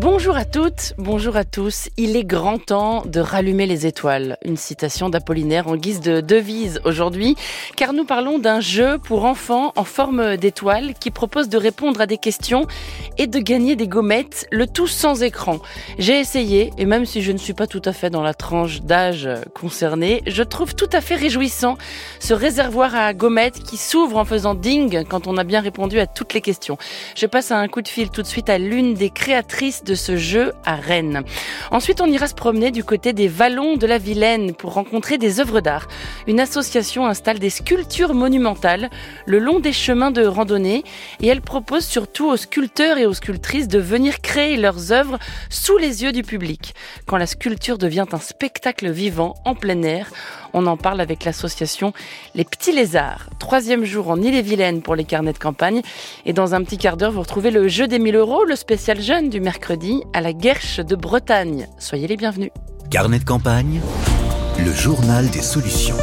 Bonjour à toutes, bonjour à tous. Il est grand temps de rallumer les étoiles. Une citation d'Apollinaire en guise de devise aujourd'hui, car nous parlons d'un jeu pour enfants en forme d'étoile qui propose de répondre à des questions et de gagner des gommettes, le tout sans écran. J'ai essayé, et même si je ne suis pas tout à fait dans la tranche d'âge concernée, je trouve tout à fait réjouissant ce réservoir à gommettes qui s'ouvre en faisant ding quand on a bien répondu à toutes les questions. Je passe un coup de fil tout de suite à l'une des créatrices de ce jeu à Rennes. Ensuite, on ira se promener du côté des vallons de la Vilaine pour rencontrer des œuvres d'art. Une association installe des sculptures monumentales le long des chemins de randonnée et elle propose surtout aux sculpteurs et aux sculptrices de venir créer leurs œuvres sous les yeux du public. Quand la sculpture devient un spectacle vivant en plein air, on en parle avec l'association Les Petits Lézards. Troisième jour en Ille-et-Vilaine pour les carnets de campagne. Et dans un petit quart d'heure, vous retrouvez le jeu des 1000 euros, le spécial jeune du mercredi à la Guerche de Bretagne. Soyez les bienvenus. Carnet de campagne, le journal des solutions.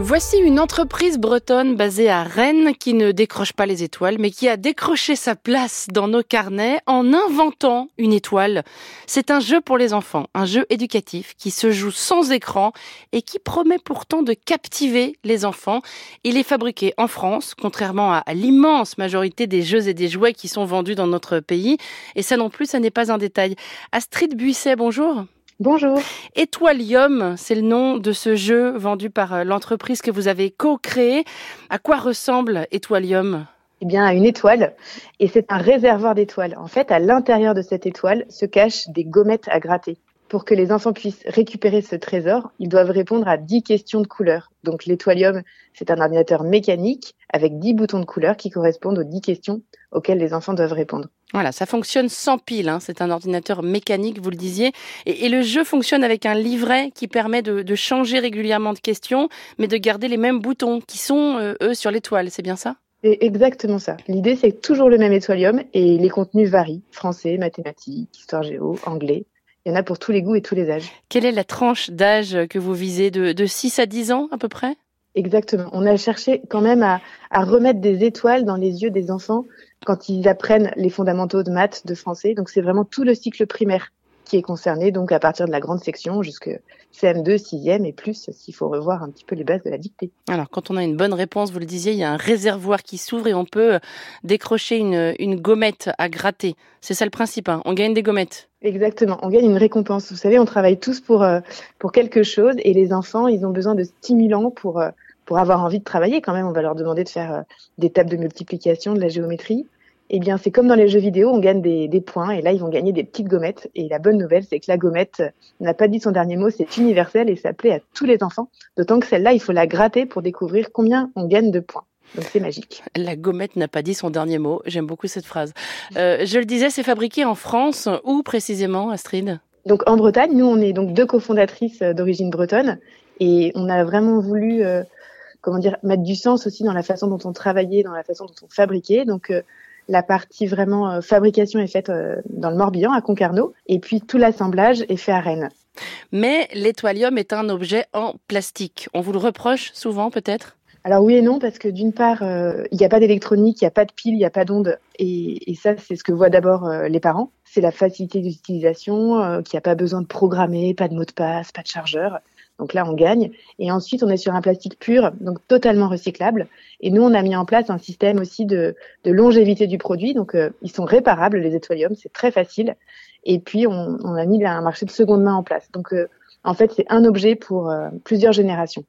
Voici une entreprise bretonne basée à Rennes qui ne décroche pas les étoiles, mais qui a décroché sa place dans nos carnets en inventant une étoile. C'est un jeu pour les enfants, un jeu éducatif qui se joue sans écran et qui promet pourtant de captiver les enfants. Il est fabriqué en France, contrairement à l'immense majorité des jeux et des jouets qui sont vendus dans notre pays. Et ça non plus, ça n'est pas un détail. Astrid Buisset, bonjour. Bonjour. Étoilium, c'est le nom de ce jeu vendu par euh, l'entreprise que vous avez co-créé. À quoi ressemble Étoilium? Eh bien, à une étoile, et c'est un réservoir d'étoiles. En fait, à l'intérieur de cette étoile se cachent des gommettes à gratter. Pour que les enfants puissent récupérer ce trésor, ils doivent répondre à 10 questions de couleur. Donc l'étoilium, c'est un ordinateur mécanique avec 10 boutons de couleur qui correspondent aux 10 questions auxquelles les enfants doivent répondre. Voilà, ça fonctionne sans pile, hein. c'est un ordinateur mécanique, vous le disiez, et, le jeu fonctionne avec un livret qui permet de, changer régulièrement de questions, mais de garder les mêmes boutons qui sont, euh, eux, sur l'étoile, c'est bien ça? C'est exactement ça. L'idée, c'est toujours le même étoilium et les contenus varient. Français, mathématiques, histoire géo, anglais. Il y en a pour tous les goûts et tous les âges. Quelle est la tranche d'âge que vous visez? De, de 6 à 10 ans à peu près? Exactement. On a cherché quand même à, à, remettre des étoiles dans les yeux des enfants quand ils apprennent les fondamentaux de maths, de français. Donc c'est vraiment tout le cycle primaire qui est concerné, donc à partir de la grande section jusque CM2, 6e et plus, s'il faut revoir un petit peu les bases de la dictée. Alors, quand on a une bonne réponse, vous le disiez, il y a un réservoir qui s'ouvre et on peut décrocher une, une gommette à gratter. C'est ça le principe, hein. on gagne des gommettes. Exactement, on gagne une récompense. Vous savez, on travaille tous pour, euh, pour quelque chose et les enfants, ils ont besoin de stimulants pour, euh, pour avoir envie de travailler quand même. On va leur demander de faire euh, des tables de multiplication, de la géométrie eh bien, c'est comme dans les jeux vidéo, on gagne des, des, points et là, ils vont gagner des petites gommettes. Et la bonne nouvelle, c'est que la gommette n'a pas dit son dernier mot, c'est universel et ça plaît à tous les enfants. D'autant que celle-là, il faut la gratter pour découvrir combien on gagne de points. Donc c'est magique. La gommette n'a pas dit son dernier mot. J'aime beaucoup cette phrase. Euh, je le disais, c'est fabriqué en France. Où précisément, Astrid? Donc en Bretagne, nous on est donc deux cofondatrices euh, d'origine bretonne et on a vraiment voulu, euh, comment dire, mettre du sens aussi dans la façon dont on travaillait, dans la façon dont on fabriquait. Donc euh, la partie vraiment euh, fabrication est faite euh, dans le Morbihan, à Concarneau, et puis tout l'assemblage est fait à Rennes. Mais l'étoilium est un objet en plastique. On vous le reproche souvent peut-être? Alors oui et non, parce que d'une part, euh, il n'y a pas d'électronique, il n'y a pas de pile, il n'y a pas d'onde. Et, et, ça, c'est ce que voient d'abord les parents. C'est la facilité d'utilisation, euh, qu'il n'y a pas besoin de programmer, pas de mot de passe, pas de chargeur. Donc là, on gagne. Et ensuite, on est sur un plastique pur, donc totalement recyclable. Et nous, on a mis en place un système aussi de, de longévité du produit. Donc, euh, ils sont réparables, les étoiliums, c'est très facile. Et puis, on, on, a mis un marché de seconde main en place. Donc, euh, en fait, c'est un objet pour euh, plusieurs générations.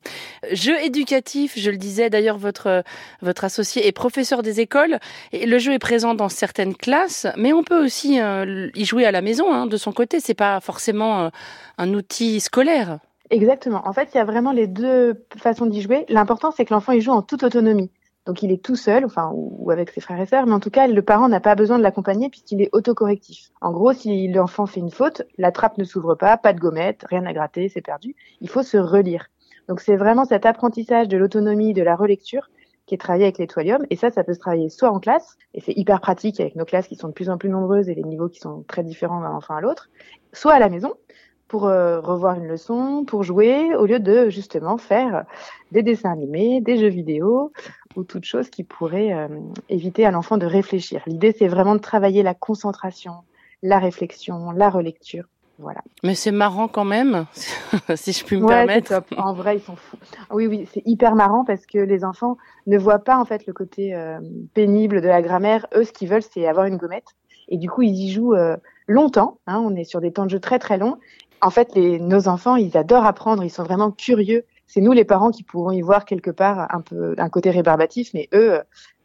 Jeu éducatif, je le disais d'ailleurs, votre, votre associé est professeur des écoles. Et le jeu est présent dans certaines classes, mais on peut aussi y jouer à la maison hein, de son côté. C'est pas forcément un outil scolaire. Exactement. En fait, il y a vraiment les deux façons d'y jouer. L'important, c'est que l'enfant y joue en toute autonomie. Donc, il est tout seul, enfin, ou avec ses frères et sœurs, mais en tout cas, le parent n'a pas besoin de l'accompagner puisqu'il est autocorrectif. En gros, si l'enfant fait une faute, la trappe ne s'ouvre pas, pas de gommette, rien à gratter, c'est perdu. Il faut se relire. Donc, c'est vraiment cet apprentissage de l'autonomie, de la relecture qui est travaillé avec l'étoilium. Et ça, ça peut se travailler soit en classe, et c'est hyper pratique avec nos classes qui sont de plus en plus nombreuses et les niveaux qui sont très différents d'un enfant à l'autre, soit à la maison pour euh, revoir une leçon, pour jouer, au lieu de justement faire des dessins animés, des jeux vidéo ou toute chose qui pourrait euh, éviter à l'enfant de réfléchir. L'idée, c'est vraiment de travailler la concentration, la réflexion, la relecture. Voilà. Mais c'est marrant quand même, si je puis me ouais, permettre. Top. En vrai, ils sont fous. Oui, oui, c'est hyper marrant parce que les enfants ne voient pas en fait le côté euh, pénible de la grammaire. Eux, ce qu'ils veulent, c'est avoir une gommette. Et du coup, ils y jouent euh, longtemps. Hein, on est sur des temps de jeu très très longs. En fait, les, nos enfants, ils adorent apprendre. Ils sont vraiment curieux. C'est nous, les parents, qui pourrons y voir quelque part un peu un côté rébarbatif, mais eux,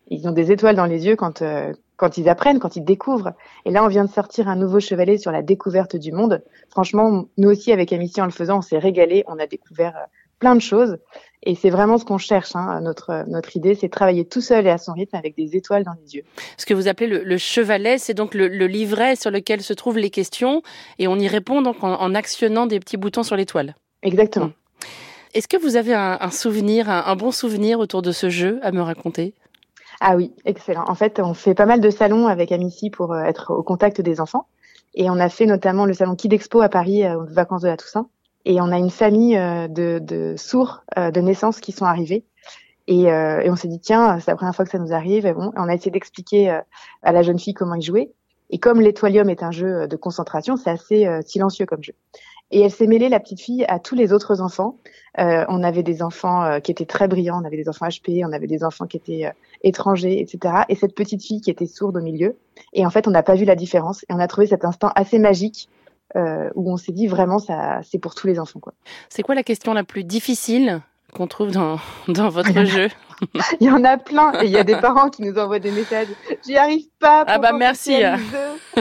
ils ont des étoiles dans les yeux quand euh, quand ils apprennent, quand ils découvrent. Et là, on vient de sortir un nouveau chevalet sur la découverte du monde. Franchement, nous aussi, avec Amici, en le faisant, on s'est régalé. On a découvert euh, plein de choses. Et c'est vraiment ce qu'on cherche. Hein. Notre, notre idée, c'est de travailler tout seul et à son rythme avec des étoiles dans les yeux. Ce que vous appelez le, le chevalet, c'est donc le, le, livret sur lequel se trouvent les questions. Et on y répond donc en, en actionnant des petits boutons sur l'étoile. Exactement. Est-ce que vous avez un, un souvenir, un, un bon souvenir autour de ce jeu à me raconter? Ah oui, excellent. En fait, on fait pas mal de salons avec Amici pour euh, être au contact des enfants. Et on a fait notamment le salon Kid Expo à Paris euh, aux vacances de la Toussaint. Et on a une famille euh, de, de sourds de naissance qui sont arrivés. Et, euh, et on s'est dit, tiens, c'est la première fois que ça nous arrive. Et bon, on a essayé d'expliquer à la jeune fille comment y jouer. Et comme l'étoilium est un jeu de concentration, c'est assez silencieux comme jeu. Et elle s'est mêlée, la petite fille, à tous les autres enfants. Euh, on avait des enfants euh, qui étaient très brillants, on avait des enfants HP, on avait des enfants qui étaient euh, étrangers, etc. Et cette petite fille qui était sourde au milieu. Et en fait, on n'a pas vu la différence. Et on a trouvé cet instant assez magique où on s'est dit vraiment, ça, c'est pour tous les enfants. Quoi. C'est quoi la question la plus difficile qu'on trouve dans, dans votre jeu Il y en a plein et il y a des parents qui nous envoient des messages. J'y arrive pas. Ah bah merci.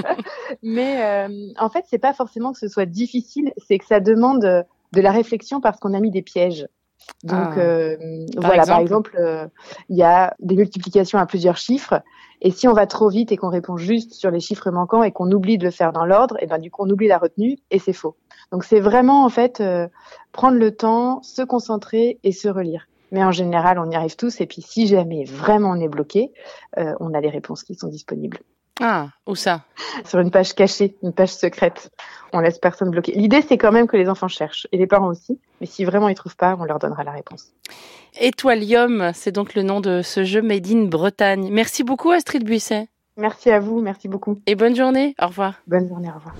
Mais euh, en fait, c'est pas forcément que ce soit difficile, c'est que ça demande de la réflexion parce qu'on a mis des pièges. Donc ah. euh, par voilà, exemple par exemple, euh, il y a des multiplications à plusieurs chiffres, et si on va trop vite et qu'on répond juste sur les chiffres manquants et qu'on oublie de le faire dans l'ordre, et ben du coup on oublie la retenue et c'est faux. Donc c'est vraiment en fait euh, prendre le temps, se concentrer et se relire. Mais en général, on y arrive tous. Et puis si jamais vraiment on est bloqué, euh, on a les réponses qui sont disponibles. Ah, où ça? Sur une page cachée, une page secrète. On laisse personne bloquer. L'idée, c'est quand même que les enfants cherchent, et les parents aussi. Mais si vraiment ils trouvent pas, on leur donnera la réponse. Étoilium, c'est donc le nom de ce jeu Made in Bretagne. Merci beaucoup Astrid Buisset. Merci à vous, merci beaucoup. Et bonne journée, au revoir. Bonne journée, au revoir.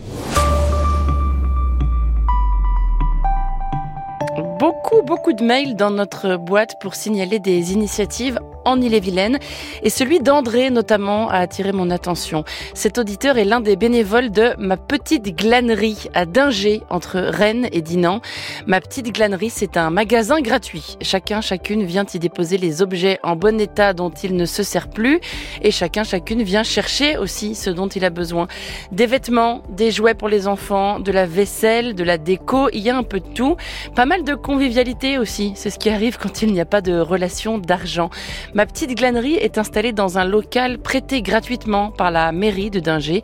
Beaucoup, beaucoup de mails dans notre boîte pour signaler des initiatives en Ille-et-Vilaine. Et celui d'André, notamment, a attiré mon attention. Cet auditeur est l'un des bénévoles de Ma Petite Glanerie à Dinger, entre Rennes et Dinan. Ma Petite Glanerie, c'est un magasin gratuit. Chacun, chacune vient y déposer les objets en bon état dont il ne se sert plus. Et chacun, chacune vient chercher aussi ce dont il a besoin. Des vêtements, des jouets pour les enfants, de la vaisselle, de la déco, il y a un peu de tout. Pas mal de convivialité aussi. C'est ce qui arrive quand il n'y a pas de relation d'argent. Ma petite glanerie est installée dans un local prêté gratuitement par la mairie de Dinger.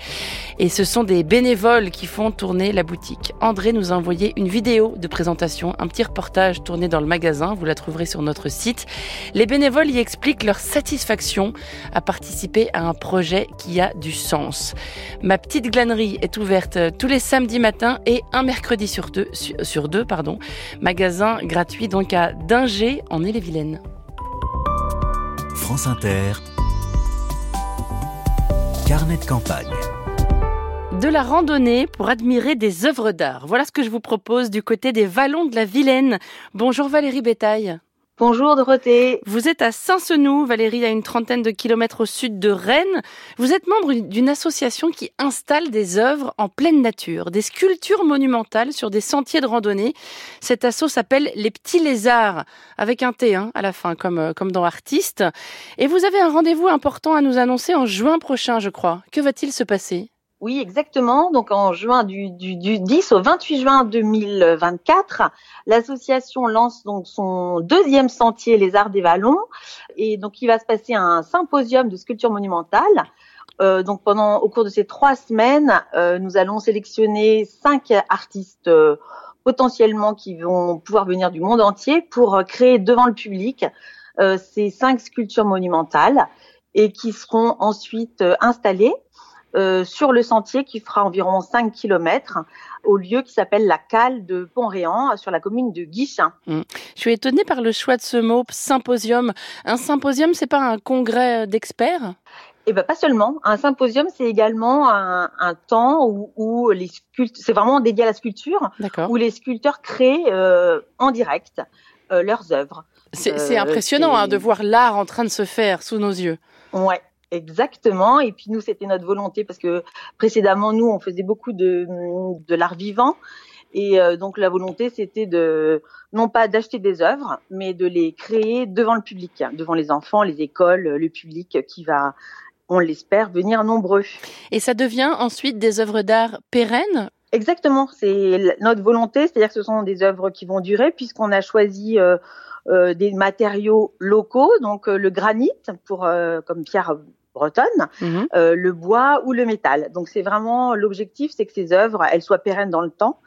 Et ce sont des bénévoles qui font tourner la boutique. André nous a envoyé une vidéo de présentation, un petit reportage tourné dans le magasin. Vous la trouverez sur notre site. Les bénévoles y expliquent leur satisfaction à participer à un projet qui a du sens. Ma petite glanerie est ouverte tous les samedis matins et un mercredi sur deux, sur deux pardon. Magasin gratuit donc à Dinger en Ille-et-Vilaine. France Inter, carnet de campagne. De la randonnée pour admirer des œuvres d'art. Voilà ce que je vous propose du côté des vallons de la Vilaine. Bonjour Valérie Bétail. Bonjour Dorothée. Vous êtes à Saint-Senou, Valérie, à une trentaine de kilomètres au sud de Rennes. Vous êtes membre d'une association qui installe des œuvres en pleine nature, des sculptures monumentales sur des sentiers de randonnée. Cet asso s'appelle Les Petits Lézards, avec un T hein, à la fin, comme, euh, comme dans Artiste. Et vous avez un rendez-vous important à nous annoncer en juin prochain, je crois. Que va-t-il se passer? Oui, exactement. Donc en juin du, du, du 10 au 28 juin 2024, l'association lance donc son deuxième sentier Les Arts des Vallons et donc il va se passer un symposium de sculpture monumentale. Euh, donc pendant au cours de ces trois semaines, euh, nous allons sélectionner cinq artistes euh, potentiellement qui vont pouvoir venir du monde entier pour euh, créer devant le public ces cinq sculptures monumentales et qui seront ensuite installées euh, sur le sentier qui fera environ 5 km au lieu qui s'appelle la cale de Pont-Réan sur la commune de Guichin. Mmh. Je suis étonnée par le choix de ce mot symposium. Un symposium, c'est pas un congrès d'experts? Eh ben pas seulement. Un symposium, c'est également un, un temps où, où les sculpteurs, c'est vraiment dédié à la sculpture, où les sculpteurs créent euh, en direct euh, leurs œuvres. C'est euh, impressionnant hein, de voir l'art en train de se faire sous nos yeux. Ouais, Exactement. Et puis nous, c'était notre volonté parce que précédemment, nous, on faisait beaucoup de, de l'art vivant. Et euh, donc la volonté, c'était de non pas d'acheter des œuvres, mais de les créer devant le public, devant les enfants, les écoles, le public qui va, on l'espère, venir nombreux. Et ça devient ensuite des œuvres d'art pérennes? Exactement, c'est notre volonté, c'est-à-dire que ce sont des œuvres qui vont durer puisqu'on a choisi euh, euh, des matériaux locaux, donc euh, le granit pour euh, comme pierre bretonne, mhm. le bois ou le métal. Donc c'est vraiment l'objectif, c'est que ces œuvres, elles soient pérennes dans le temps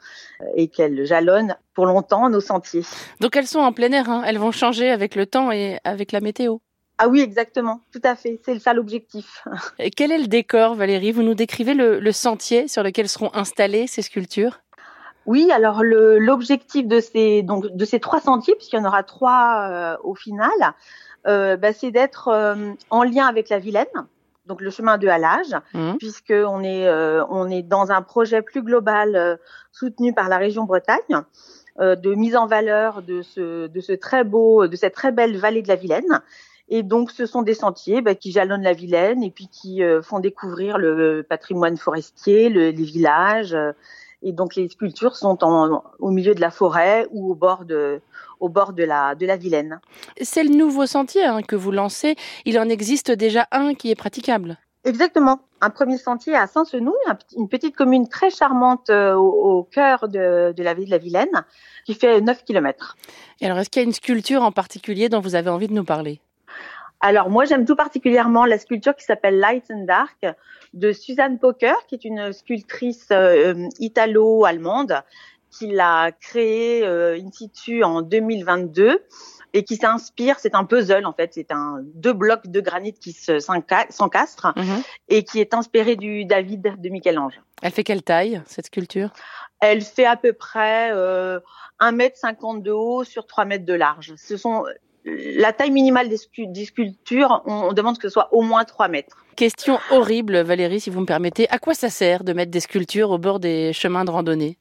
et qu'elles jalonnent pour longtemps nos sentiers. Donc elles sont en plein air, hein. elles vont changer avec le temps et avec la météo. Ah oui, exactement, tout à fait, c'est ça l'objectif. Et quel est le décor, Valérie? Vous nous décrivez le, le sentier sur lequel seront installées ces sculptures? Oui, alors l'objectif de ces donc de ces trois sentiers, puisqu'il y en aura trois euh, au final, euh, bah, c'est d'être euh, en lien avec la Vilaine, donc le chemin de halage, mmh. puisque on est on est dans un projet plus global soutenu par la région Bretagne de mise en valeur de ce de ce très beau de cette très belle vallée de la Vilaine. Et donc, ce sont des sentiers bah, qui jalonnent la Vilaine et puis qui font découvrir le patrimoine forestier, le, les villages, et donc les sculptures sont en, au milieu de la forêt ou au bord de, au bord de la, de la Vilaine. C'est le nouveau sentier hein, que vous lancez. Il en existe déjà un qui est praticable. Exactement. Un premier sentier à Saint-Senou, une petite commune très charmante euh, au, cœur de, de, la ville de la Vilaine, qui fait 9 km. Et alors, est-ce qu'il y a une sculpture en particulier dont vous avez envie de nous parler? Alors moi j'aime tout particulièrement la sculpture qui s'appelle Light and Dark de Suzanne Poker, qui est une sculptrice euh, italo-allemande qui l'a créée euh, in situ en 2022 et qui s'inspire, c'est un puzzle en fait, c'est un deux blocs de granit qui s'encastrent mhm. et qui est inspiré du David de Michel-Ange. Elle fait quelle taille cette sculpture? Elle fait à peu près euh, 1m50 de haut sur 3 mètres de large. Ce sont la taille minimale des, sculptures, on, demande que ce soit au moins 3 mètres. Question horrible, Valérie, si vous me permettez. À quoi ça sert de mettre des sculptures au bord des chemins de randonnée?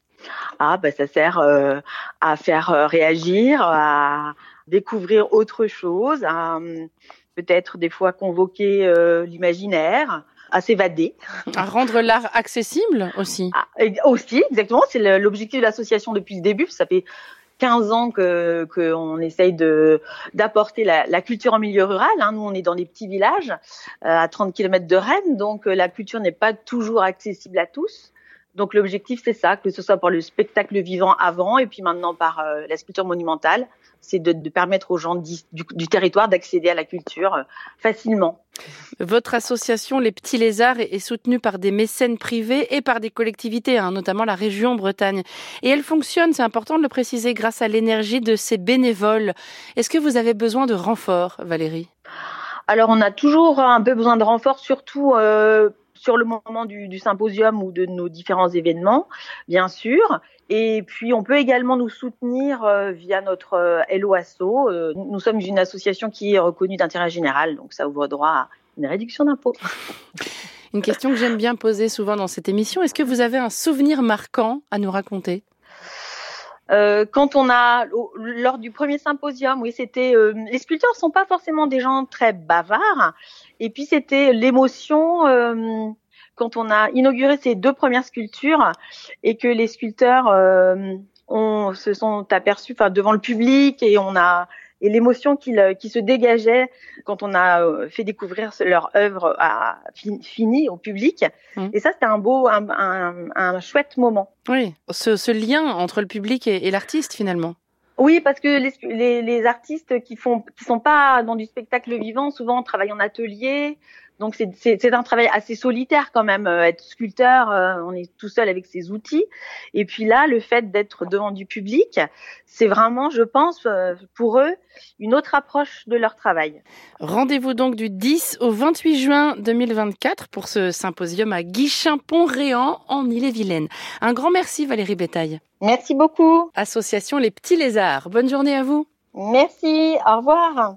Ah, bah, ça sert euh, à faire euh, réagir, à découvrir autre chose, à hum, peut-être des fois convoquer euh, l'imaginaire à s'évader. À rendre l'art accessible aussi? Ah, aussi, exactement. C'est l'objectif de l'association depuis le début. Ça fait 15 ans que qu'on essaye de d'apporter la, la, culture en milieu rural. Hein. Nous, on est dans des petits villages euh, à 30 km de Rennes, donc euh, la culture n'est pas toujours accessible à tous. Donc l'objectif, c'est ça, que ce soit par le spectacle vivant avant et puis maintenant par euh, la sculpture monumentale, c'est de, de, permettre aux gens du, du territoire d'accéder à la culture facilement. Votre association Les Petits Lézards est soutenue par des mécènes privés et par des collectivités, hein, notamment la région Bretagne. Et elle fonctionne, c'est important de le préciser, grâce à l'énergie de ses bénévoles. Est-ce que vous avez besoin de renfort, Valérie? Alors on a toujours un peu besoin de renfort, surtout euh, sur le moment du, du, symposium ou de nos différents événements, bien sûr. Et puis, on peut également nous soutenir euh, via notre euh, LOASO. Euh, nous sommes une association qui est reconnue d'intérêt général, donc ça ouvre droit à une réduction d'impôts. Une question que j'aime bien poser souvent dans cette émission. Est-ce que vous avez un souvenir marquant à nous raconter? Euh, quand on a lors du premier symposium, oui, c'était euh, les sculpteurs sont pas forcément des gens très bavards, et puis c'était l'émotion euh, quand on a inauguré ces deux premières sculptures et que les sculpteurs on, se sont aperçus, enfin devant le public, et on a et l'émotion qui, qui, se dégageait quand on a euh, fait découvrir leur œuvre à, finie au public. Mmh. Et ça, c'était un beau, un, un, un, chouette moment. Oui, ce, ce, lien entre le public et, et l'artiste finalement. Oui, parce que les, les, les, artistes qui font, qui sont pas dans du spectacle vivant, souvent travaillent en atelier, Donc c'est un travail assez solitaire quand même. être sculpteur, on est tout seul avec ses outils. Et puis là, le fait d'être devant du public, c'est vraiment, je pense, pour eux, une autre approche de leur travail. Rendez-vous donc du 10 au 28 juin 2024 pour ce symposium à Guichen-Pont-Réan en Ille-et-Vilaine. Un grand merci Valérie Bétail. Merci beaucoup. Association Les Petits Lézards. Bonne journée à vous. Merci, au revoir.